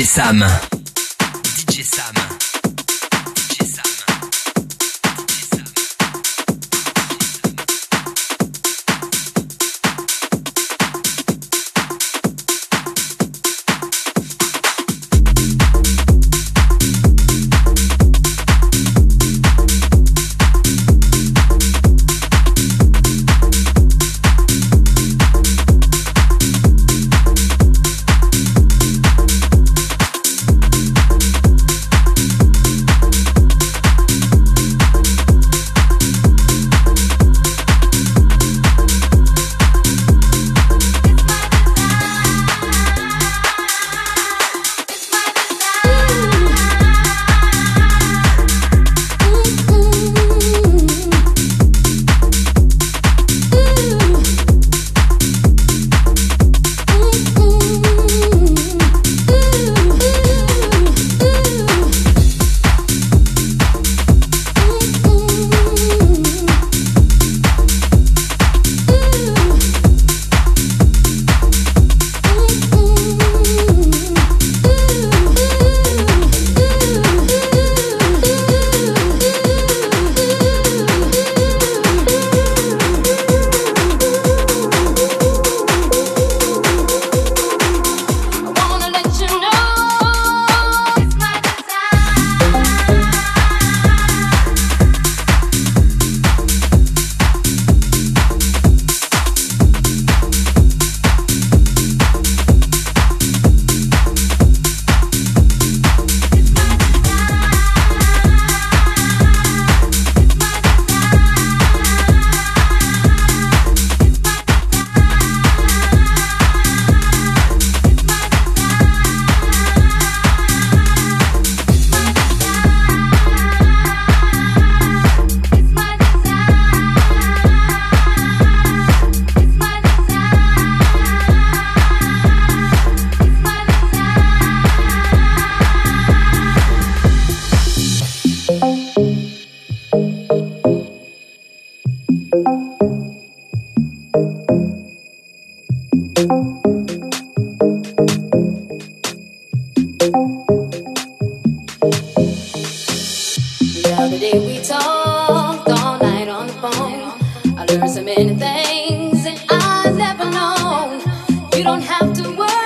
DJ Sam. DJ Sam. day we talked all night on the phone. I learned so many things that I've never known. You don't have to worry.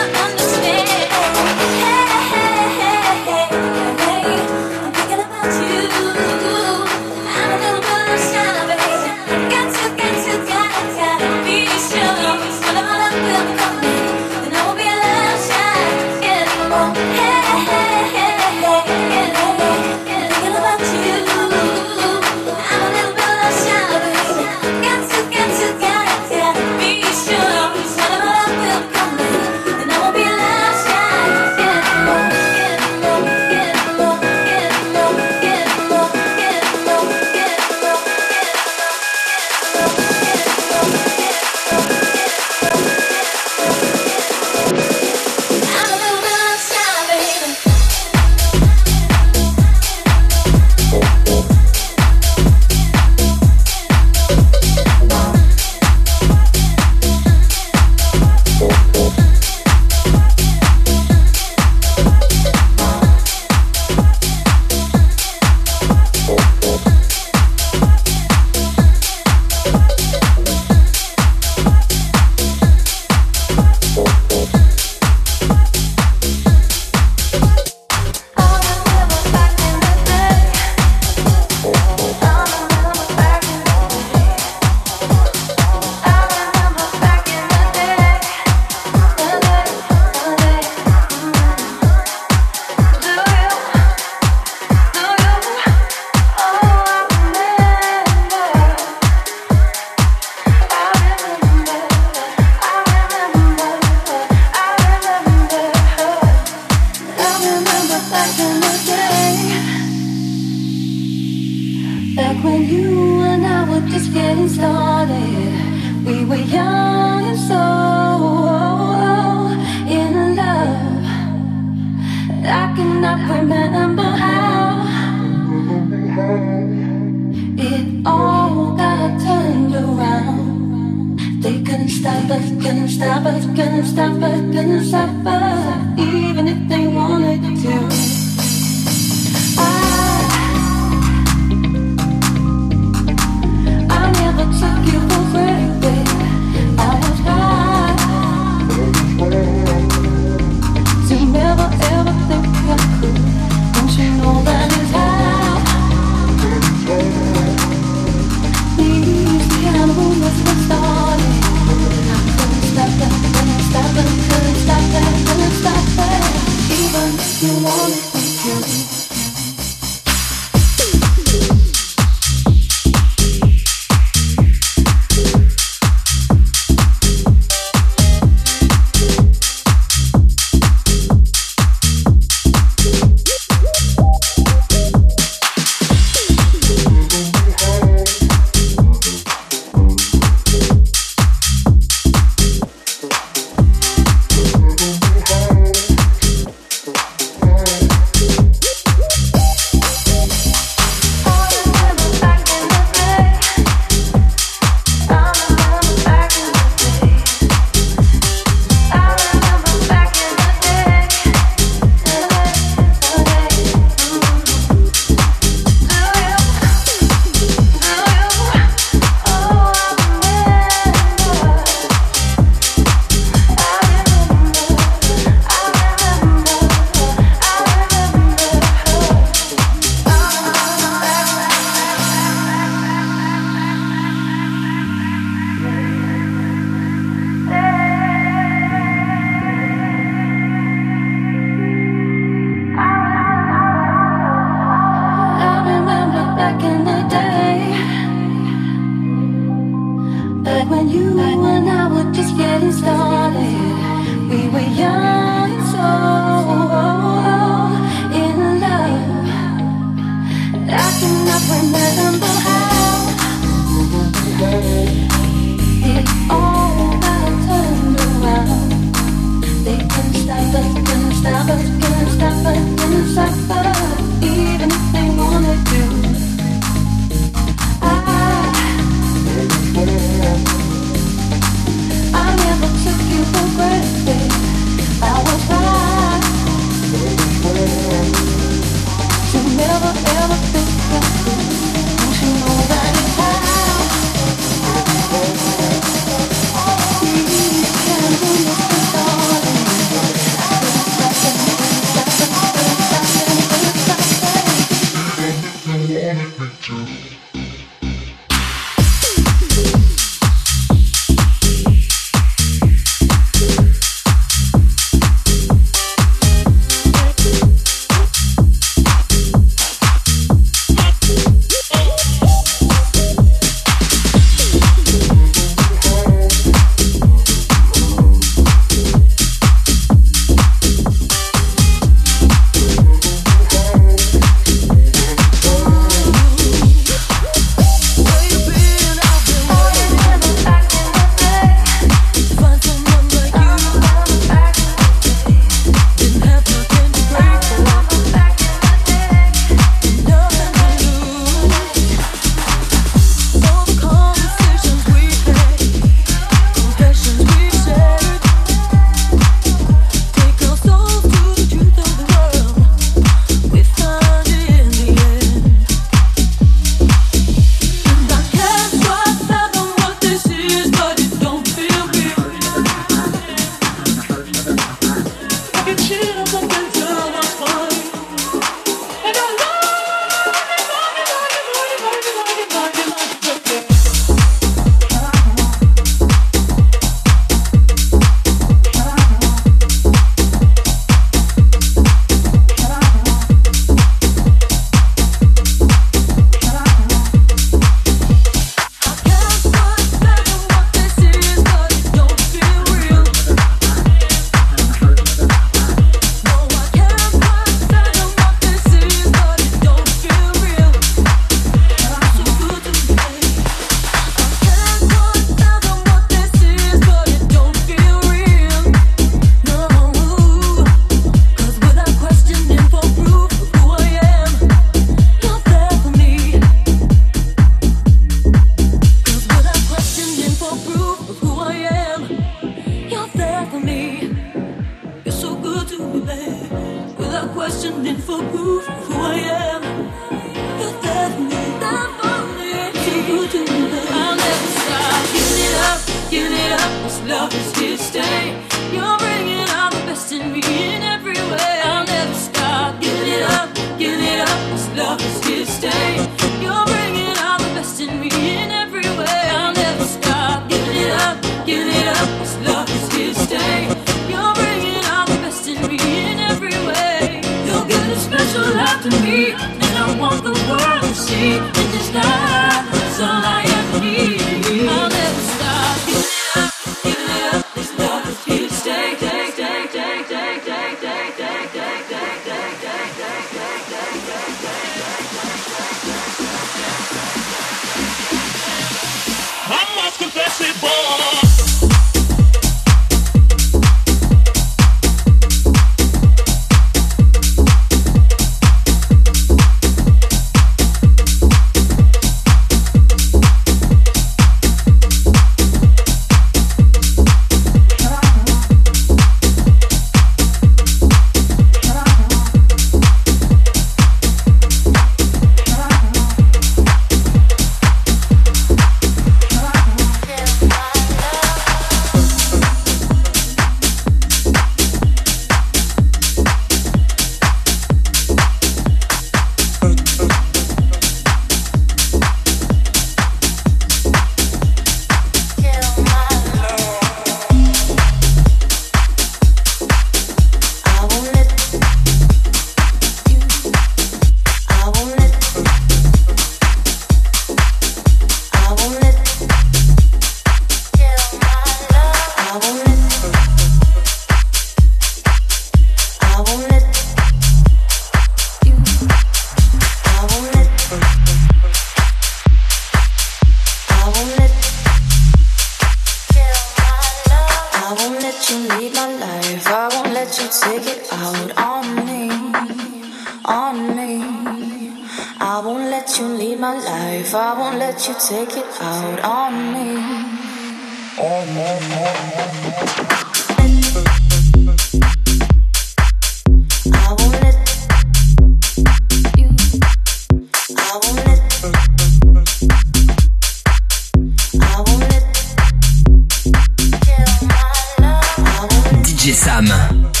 Sam.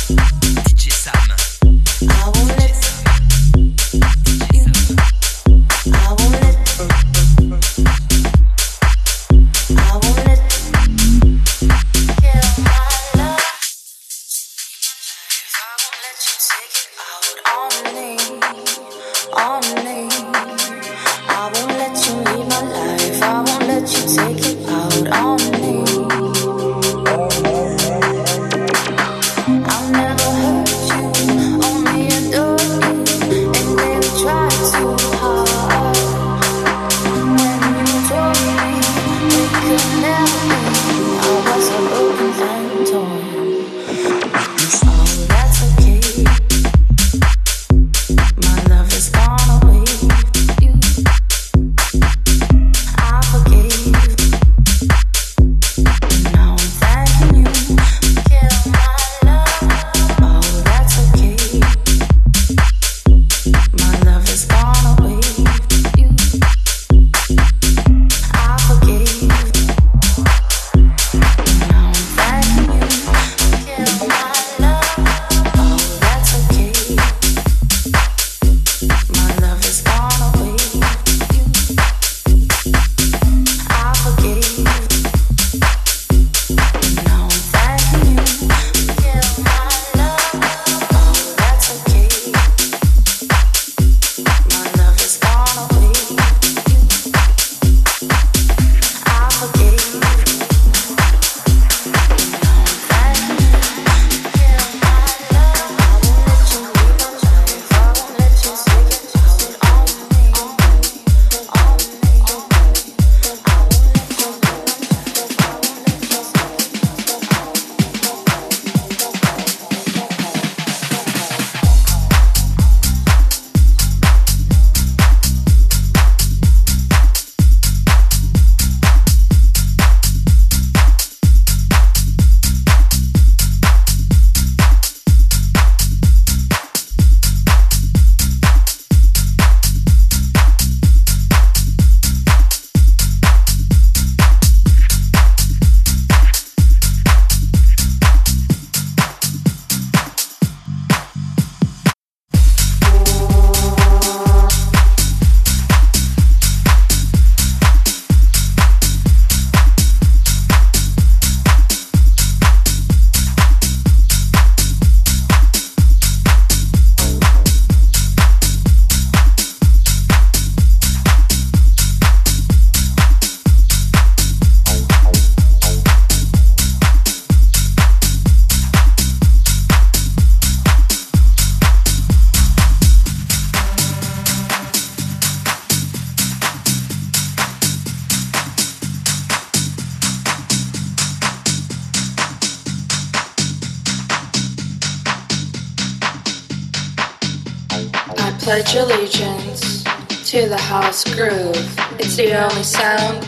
Pledge allegiance to the house groove. It's the only sound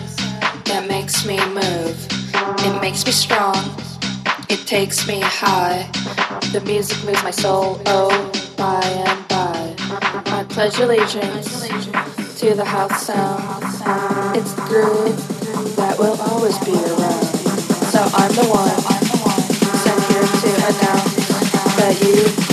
that makes me move. It makes me strong. It takes me high. The music moves my soul, oh, by and by. I pledge allegiance to the house sound. It's the groove that will always be around. So I'm the one sent here to announce that you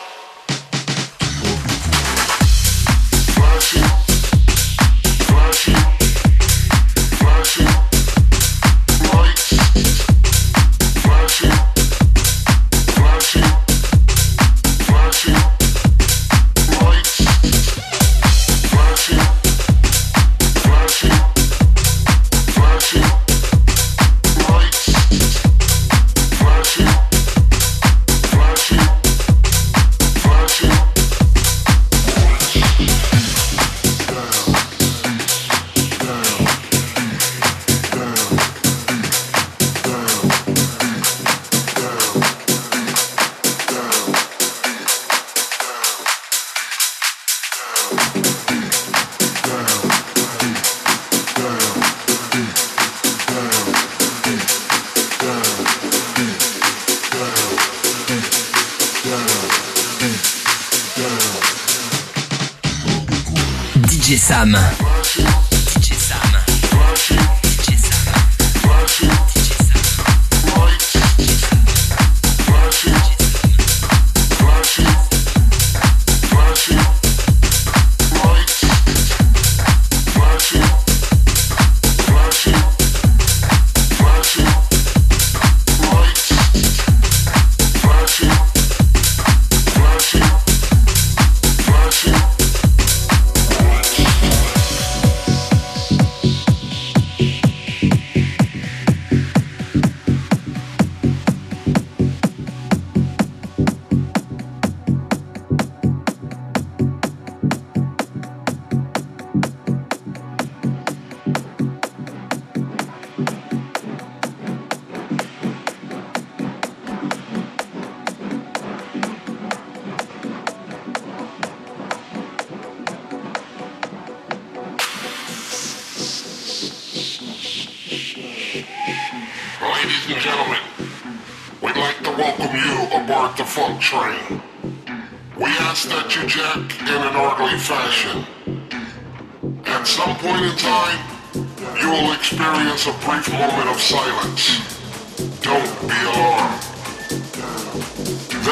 J'ai Sam.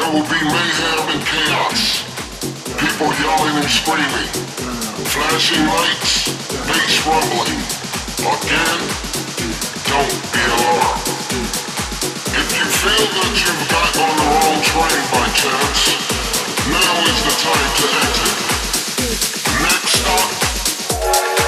there will be mayhem and chaos. People yelling and screaming, flashing lights, bass rumbling. Again, don't be alarmed. If you feel that you've got on the wrong train by chance, now is the time to exit. Next stop.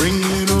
Bring it on.